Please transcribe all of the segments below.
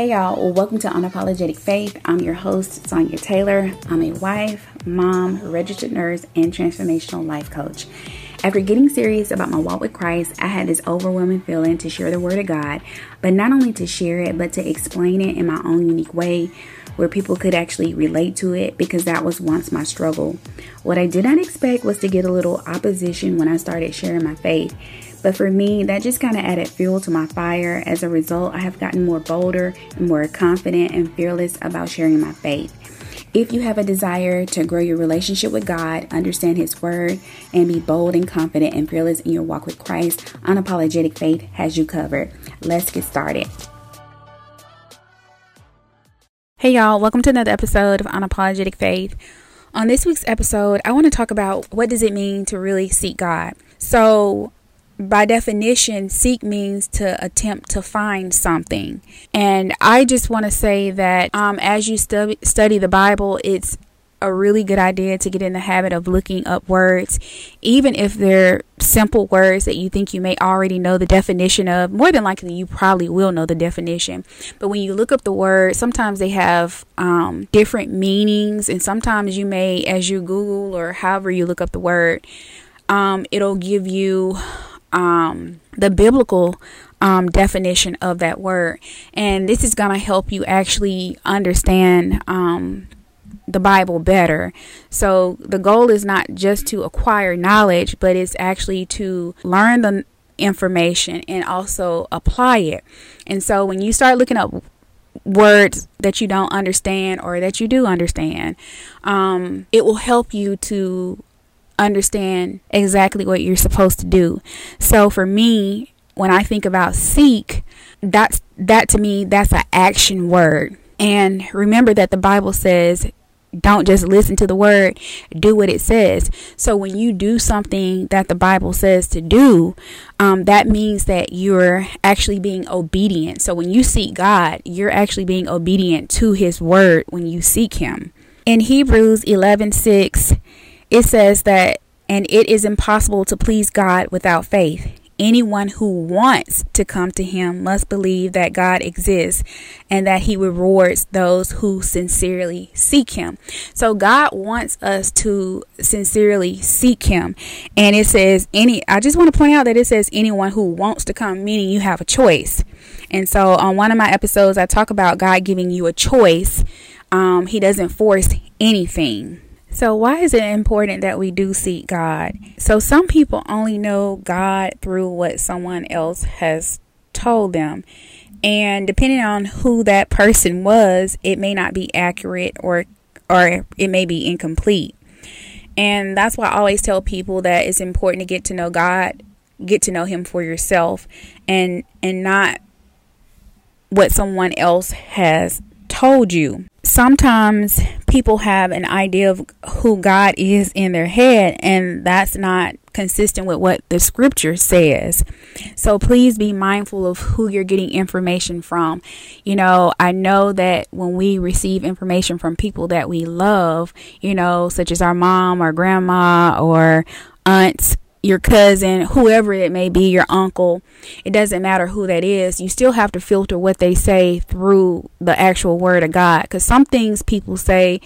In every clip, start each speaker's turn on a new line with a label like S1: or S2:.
S1: Hey y'all, welcome to Unapologetic Faith. I'm your host, Sonya Taylor. I'm a wife, mom, registered nurse, and transformational life coach. After getting serious about my walk with Christ, I had this overwhelming feeling to share the Word of God, but not only to share it, but to explain it in my own unique way where people could actually relate to it because that was once my struggle. What I did not expect was to get a little opposition when I started sharing my faith. But for me, that just kind of added fuel to my fire. As a result, I have gotten more bolder and more confident and fearless about sharing my faith. If you have a desire to grow your relationship with God, understand His Word, and be bold and confident and fearless in your walk with Christ, Unapologetic Faith has you covered. Let's get started. Hey, y'all, welcome to another episode of Unapologetic Faith. On this week's episode, I want to talk about what does it mean to really seek God. So, by definition, seek means to attempt to find something. And I just want to say that um, as you stu- study the Bible, it's a really good idea to get in the habit of looking up words, even if they're simple words that you think you may already know the definition of. More than likely, you probably will know the definition. But when you look up the word, sometimes they have um, different meanings, and sometimes you may, as you Google or however you look up the word, um, it'll give you um, the biblical um, definition of that word. And this is going to help you actually understand um, the Bible better. So the goal is not just to acquire knowledge, but it's actually to learn the information and also apply it. And so when you start looking up words that you don't understand or that you do understand, um, it will help you to understand exactly what you're supposed to do. So for me, when I think about seek, that's that to me that's an action word. And remember that the Bible says don't just listen to the word, do what it says. So when you do something that the Bible says to do, um, that means that you're actually being obedient. So when you seek God, you're actually being obedient to His word when you seek Him. In Hebrews 11 6, it says that, and it is impossible to please God without faith. Anyone who wants to come to him must believe that God exists and that he rewards those who sincerely seek him. So God wants us to sincerely seek him. And it says any I just want to point out that it says anyone who wants to come meaning you have a choice. And so on one of my episodes I talk about God giving you a choice. Um, he doesn't force anything. So, why is it important that we do seek God? So, some people only know God through what someone else has told them. And depending on who that person was, it may not be accurate or or it may be incomplete. And that's why I always tell people that it's important to get to know God, get to know him for yourself and and not what someone else has told you sometimes people have an idea of who God is in their head, and that's not consistent with what the scripture says. So please be mindful of who you're getting information from. You know, I know that when we receive information from people that we love, you know, such as our mom or grandma or aunts, your cousin, whoever it may be, your uncle, it doesn't matter who that is. You still have to filter what they say through the actual word of God because some things people say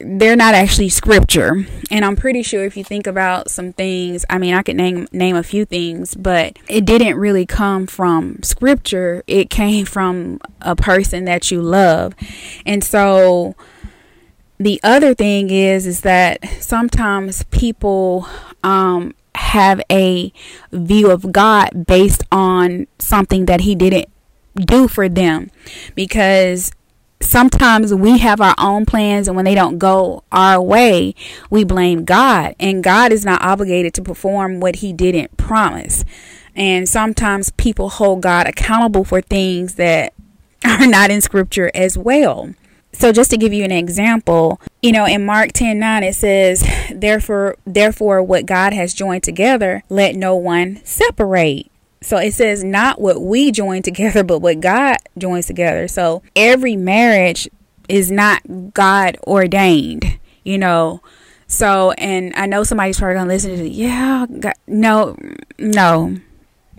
S1: they're not actually scripture. And I'm pretty sure if you think about some things, I mean, I could name name a few things, but it didn't really come from scripture. It came from a person that you love. And so the other thing is is that sometimes people um, have a view of God based on something that He didn't do for them. Because sometimes we have our own plans, and when they don't go our way, we blame God. And God is not obligated to perform what He didn't promise. And sometimes people hold God accountable for things that are not in Scripture as well. So just to give you an example, you know, in Mark 10 9, it says, Therefore, therefore, what God has joined together, let no one separate. So it says not what we join together, but what God joins together. So every marriage is not God ordained, you know. So, and I know somebody's probably gonna listen to, yeah, God, no, no,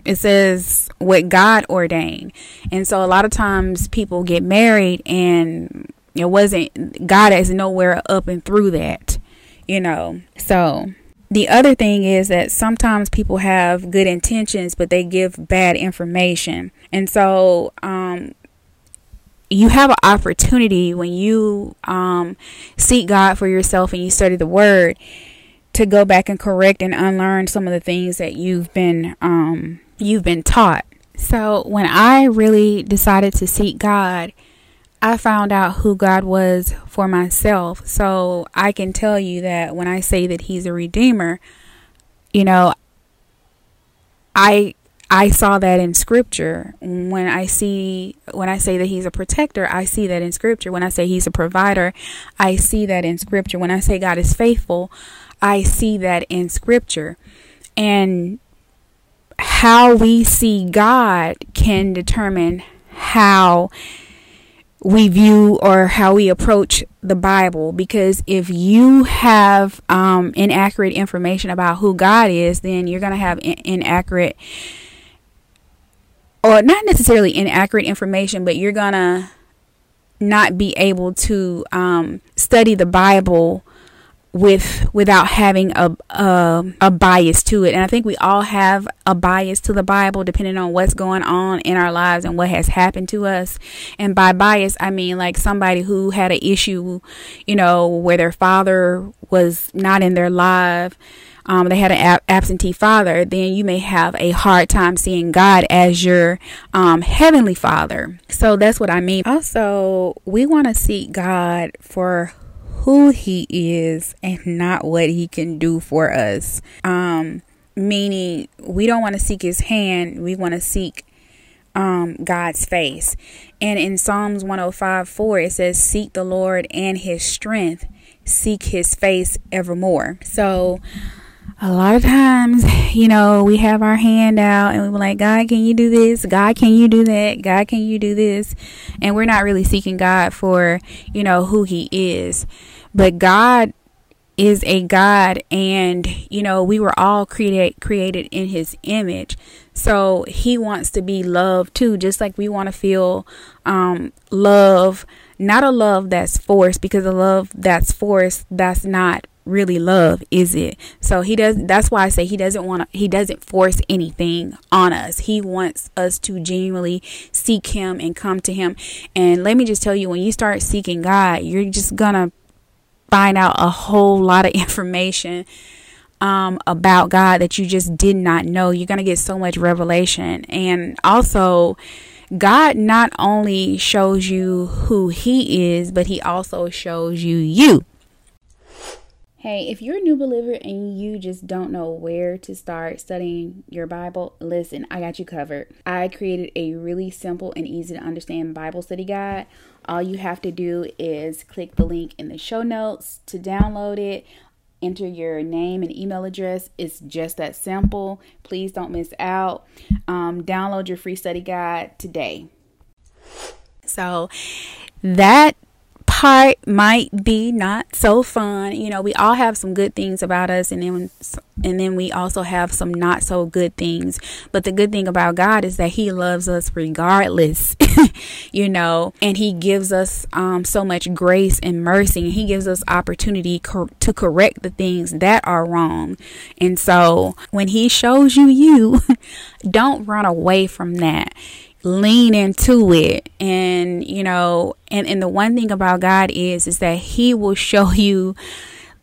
S1: it says what God ordained. And so a lot of times people get married and it wasn't God is nowhere up and through that, you know. So the other thing is that sometimes people have good intentions but they give bad information. And so um you have an opportunity when you um, seek God for yourself and you study the Word to go back and correct and unlearn some of the things that you've been um, you've been taught. So when I really decided to seek God, I found out who God was for myself. So I can tell you that when I say that He's a redeemer, you know, I I saw that in scripture. When I see when I say that he's a protector, I see that in scripture. When I say he's a provider, I see that in scripture. When I say God is faithful, I see that in scripture. And how we see God can determine how we view or how we approach the Bible. Because if you have um, inaccurate information about who God is, then you're going to have in- inaccurate or not necessarily inaccurate information, but you're gonna not be able to um, study the Bible with without having a, a, a bias to it. And I think we all have a bias to the Bible depending on what's going on in our lives and what has happened to us. And by bias, I mean like somebody who had an issue, you know, where their father was not in their life um, they had an ab- absentee father, then you may have a hard time seeing God as your um, heavenly father. So that's what I mean. Also, we want to seek God for who he is and not what he can do for us. Um, meaning, we don't want to seek his hand, we want to seek um, God's face. And in Psalms 105 4, it says, Seek the Lord and his strength, seek his face evermore. So, a lot of times, you know, we have our hand out and we're like, God, can you do this? God, can you do that? God, can you do this? And we're not really seeking God for, you know, who He is. But God is a God and you know we were all created created in his image. So he wants to be loved too just like we want to feel um, love not a love that's forced because a love that's forced that's not really love is it? So he does that's why i say he doesn't want to he doesn't force anything on us. He wants us to genuinely seek him and come to him. And let me just tell you when you start seeking god you're just gonna find out a whole lot of information um, about god that you just did not know you're gonna get so much revelation and also God not only shows you who He is, but He also shows you you. Hey, if you're a new believer and you just don't know where to start studying your Bible, listen, I got you covered. I created a really simple and easy to understand Bible study guide. All you have to do is click the link in the show notes to download it. Enter your name and email address. It's just that simple. Please don't miss out. Um, download your free study guide today. So, that part might be not so fun. You know, we all have some good things about us and then and then we also have some not so good things. But the good thing about God is that he loves us regardless. you know, and he gives us um, so much grace and mercy and he gives us opportunity cor- to correct the things that are wrong. And so, when he shows you you, don't run away from that lean into it. And you know and and the one thing about God is is that he will show you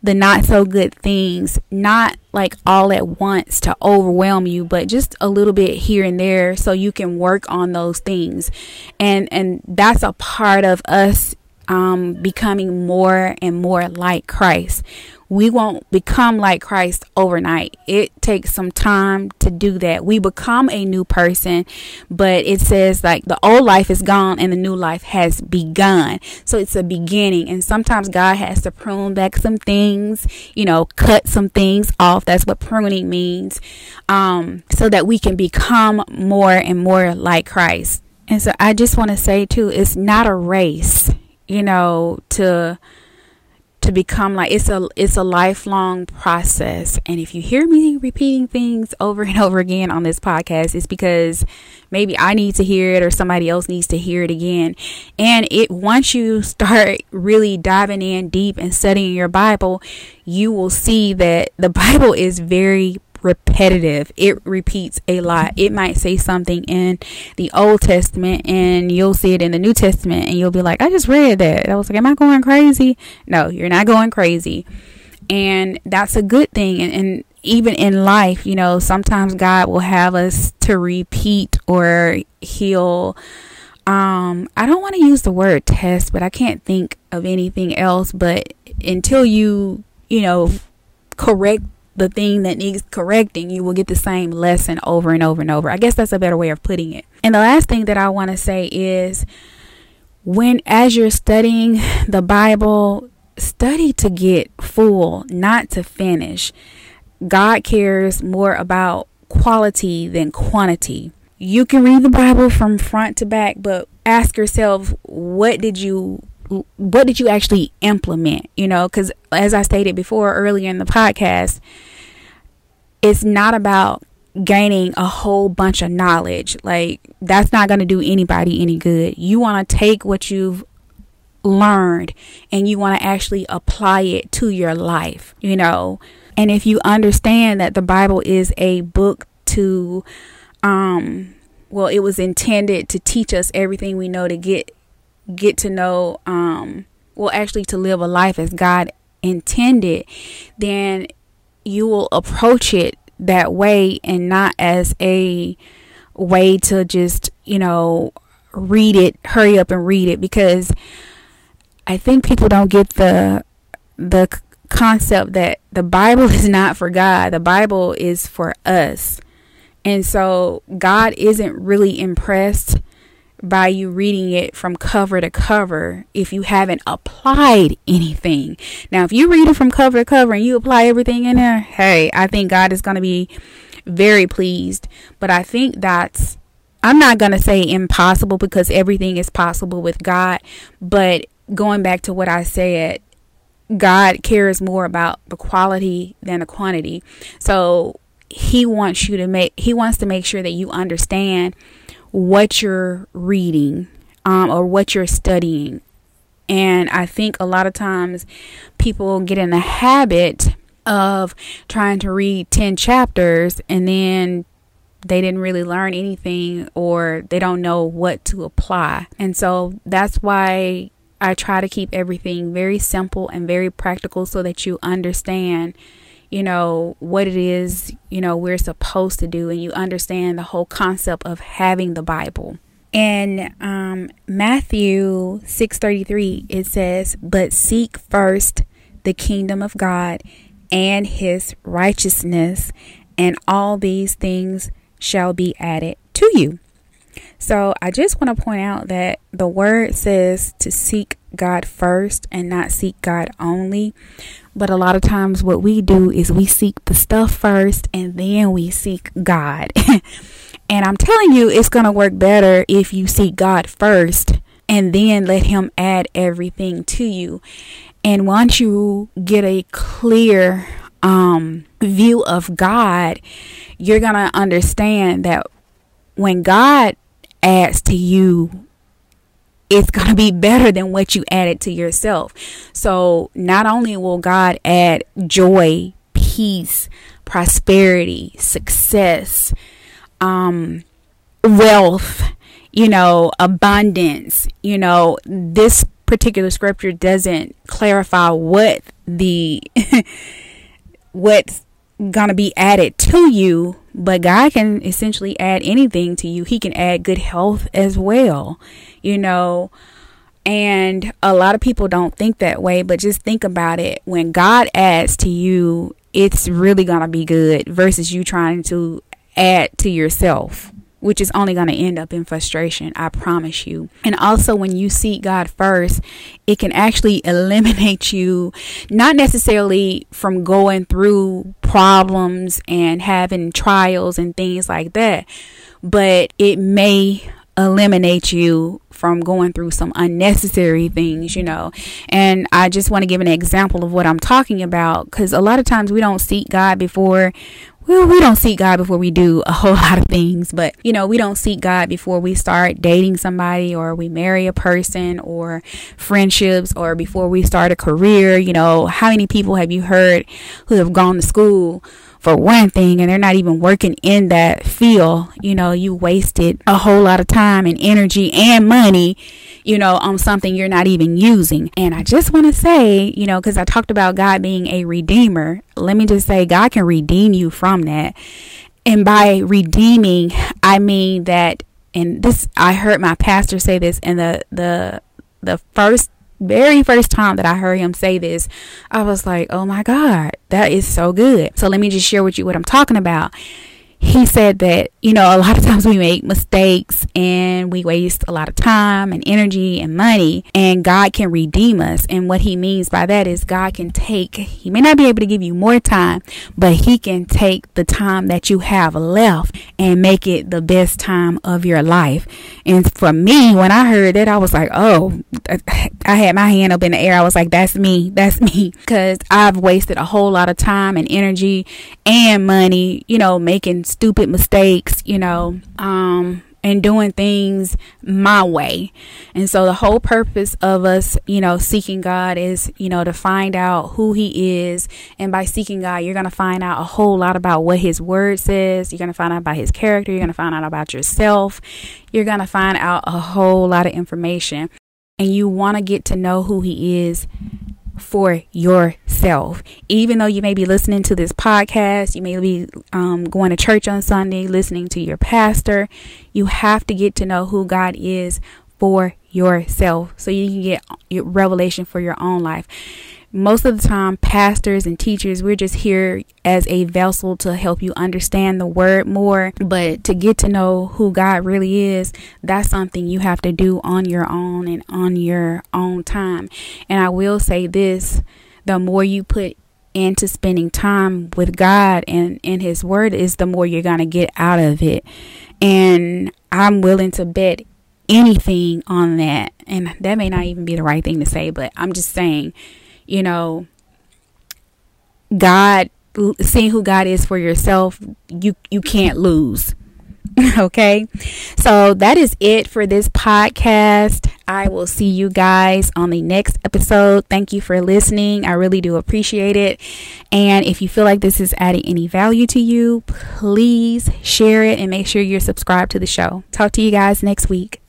S1: the not so good things not like all at once to overwhelm you but just a little bit here and there so you can work on those things. And and that's a part of us um becoming more and more like Christ we won't become like Christ overnight. It takes some time to do that. We become a new person, but it says like the old life is gone and the new life has begun. So it's a beginning. And sometimes God has to prune back some things, you know, cut some things off. That's what pruning means. Um, so that we can become more and more like Christ. And so I just want to say too, it's not a race, you know, to to become like it's a it's a lifelong process. And if you hear me repeating things over and over again on this podcast it's because maybe I need to hear it or somebody else needs to hear it again. And it once you start really diving in deep and studying your Bible you will see that the Bible is very repetitive. It repeats a lot. It might say something in the Old Testament and you'll see it in the New Testament and you'll be like, I just read that. I was like, Am I going crazy? No, you're not going crazy. And that's a good thing. And, and even in life, you know, sometimes God will have us to repeat or he'll um I don't want to use the word test, but I can't think of anything else but until you, you know, correct the thing that needs correcting, you will get the same lesson over and over and over. I guess that's a better way of putting it. And the last thing that I want to say is when, as you're studying the Bible, study to get full, not to finish. God cares more about quality than quantity. You can read the Bible from front to back, but ask yourself, what did you what did you actually implement? You know, because as I stated before earlier in the podcast, it's not about gaining a whole bunch of knowledge. Like, that's not going to do anybody any good. You want to take what you've learned and you want to actually apply it to your life, you know. And if you understand that the Bible is a book to, um, well, it was intended to teach us everything we know to get get to know um well actually to live a life as God intended, then you will approach it that way and not as a way to just, you know, read it, hurry up and read it because I think people don't get the the concept that the Bible is not for God. The Bible is for us. And so God isn't really impressed by you reading it from cover to cover if you haven't applied anything. Now, if you read it from cover to cover and you apply everything in there, hey, I think God is going to be very pleased. But I think that's, I'm not going to say impossible because everything is possible with God. But going back to what I said, God cares more about the quality than the quantity. So he wants you to make, he wants to make sure that you understand what you're reading um, or what you're studying. And I think a lot of times people get in the habit of trying to read 10 chapters and then they didn't really learn anything or they don't know what to apply. And so that's why I try to keep everything very simple and very practical so that you understand you know, what it is, you know, we're supposed to do and you understand the whole concept of having the Bible. In um, Matthew 6:33 it says, "But seek first the kingdom of God and his righteousness, and all these things shall be added to you." So, I just want to point out that the word says to seek God first and not seek God only. But a lot of times, what we do is we seek the stuff first and then we seek God. and I'm telling you, it's going to work better if you seek God first and then let Him add everything to you. And once you get a clear um, view of God, you're going to understand that when God adds to you it's going to be better than what you added to yourself. So, not only will God add joy, peace, prosperity, success, um, wealth, you know, abundance, you know, this particular scripture doesn't clarify what the what's going to be added to you, but God can essentially add anything to you. He can add good health as well, you know. And a lot of people don't think that way, but just think about it. When God adds to you, it's really going to be good versus you trying to add to yourself which is only going to end up in frustration. I promise you. And also, when you seek God first, it can actually eliminate you, not necessarily from going through problems and having trials and things like that, but it may eliminate you from going through some unnecessary things, you know. And I just want to give an example of what I'm talking about because a lot of times we don't seek God before well, we don't seek God before we do a whole lot of things, but you know, we don't seek God before we start dating somebody or we marry a person or friendships or before we start a career. You know, how many people have you heard who have gone to school for one thing and they're not even working in that field, you know, you wasted a whole lot of time and energy and money, you know, on something you're not even using. And I just want to say, you know, because I talked about God being a redeemer, let me just say, God can redeem you from that. And by redeeming, I mean that, and this, I heard my pastor say this in the, the, the first very first time that I heard him say this, I was like, oh my God, that is so good. So let me just share with you what I'm talking about he said that, you know, a lot of times we make mistakes and we waste a lot of time and energy and money, and God can redeem us. And what he means by that is God can take, he may not be able to give you more time, but he can take the time that you have left and make it the best time of your life. And for me, when I heard that, I was like, oh, I had my hand up in the air. I was like, that's me. That's me. Because I've wasted a whole lot of time and energy and money, you know, making stupid mistakes, you know, um, and doing things my way. And so the whole purpose of us, you know, seeking God is, you know, to find out who He is. And by seeking God, you're going to find out a whole lot about what His Word says. You're going to find out about His character. You're going to find out about yourself. You're going to find out a whole lot of information. And you want to get to know who He is for yourself. Even though you may be listening to this podcast, you may be um, going to church on Sunday, listening to your pastor, you have to get to know who God is for yourself so you can get revelation for your own life most of the time, pastors and teachers, we're just here as a vessel to help you understand the word more. But to get to know who God really is, that's something you have to do on your own and on your own time. And I will say this the more you put into spending time with God and in His Word, is the more you're going to get out of it. And I'm willing to bet anything on that. And that may not even be the right thing to say, but I'm just saying you know, God, seeing who God is for yourself, you you can't lose. okay, so that is it for this podcast. I will see you guys on the next episode. Thank you for listening. I really do appreciate it. And if you feel like this is adding any value to you, please share it and make sure you're subscribed to the show. Talk to you guys next week.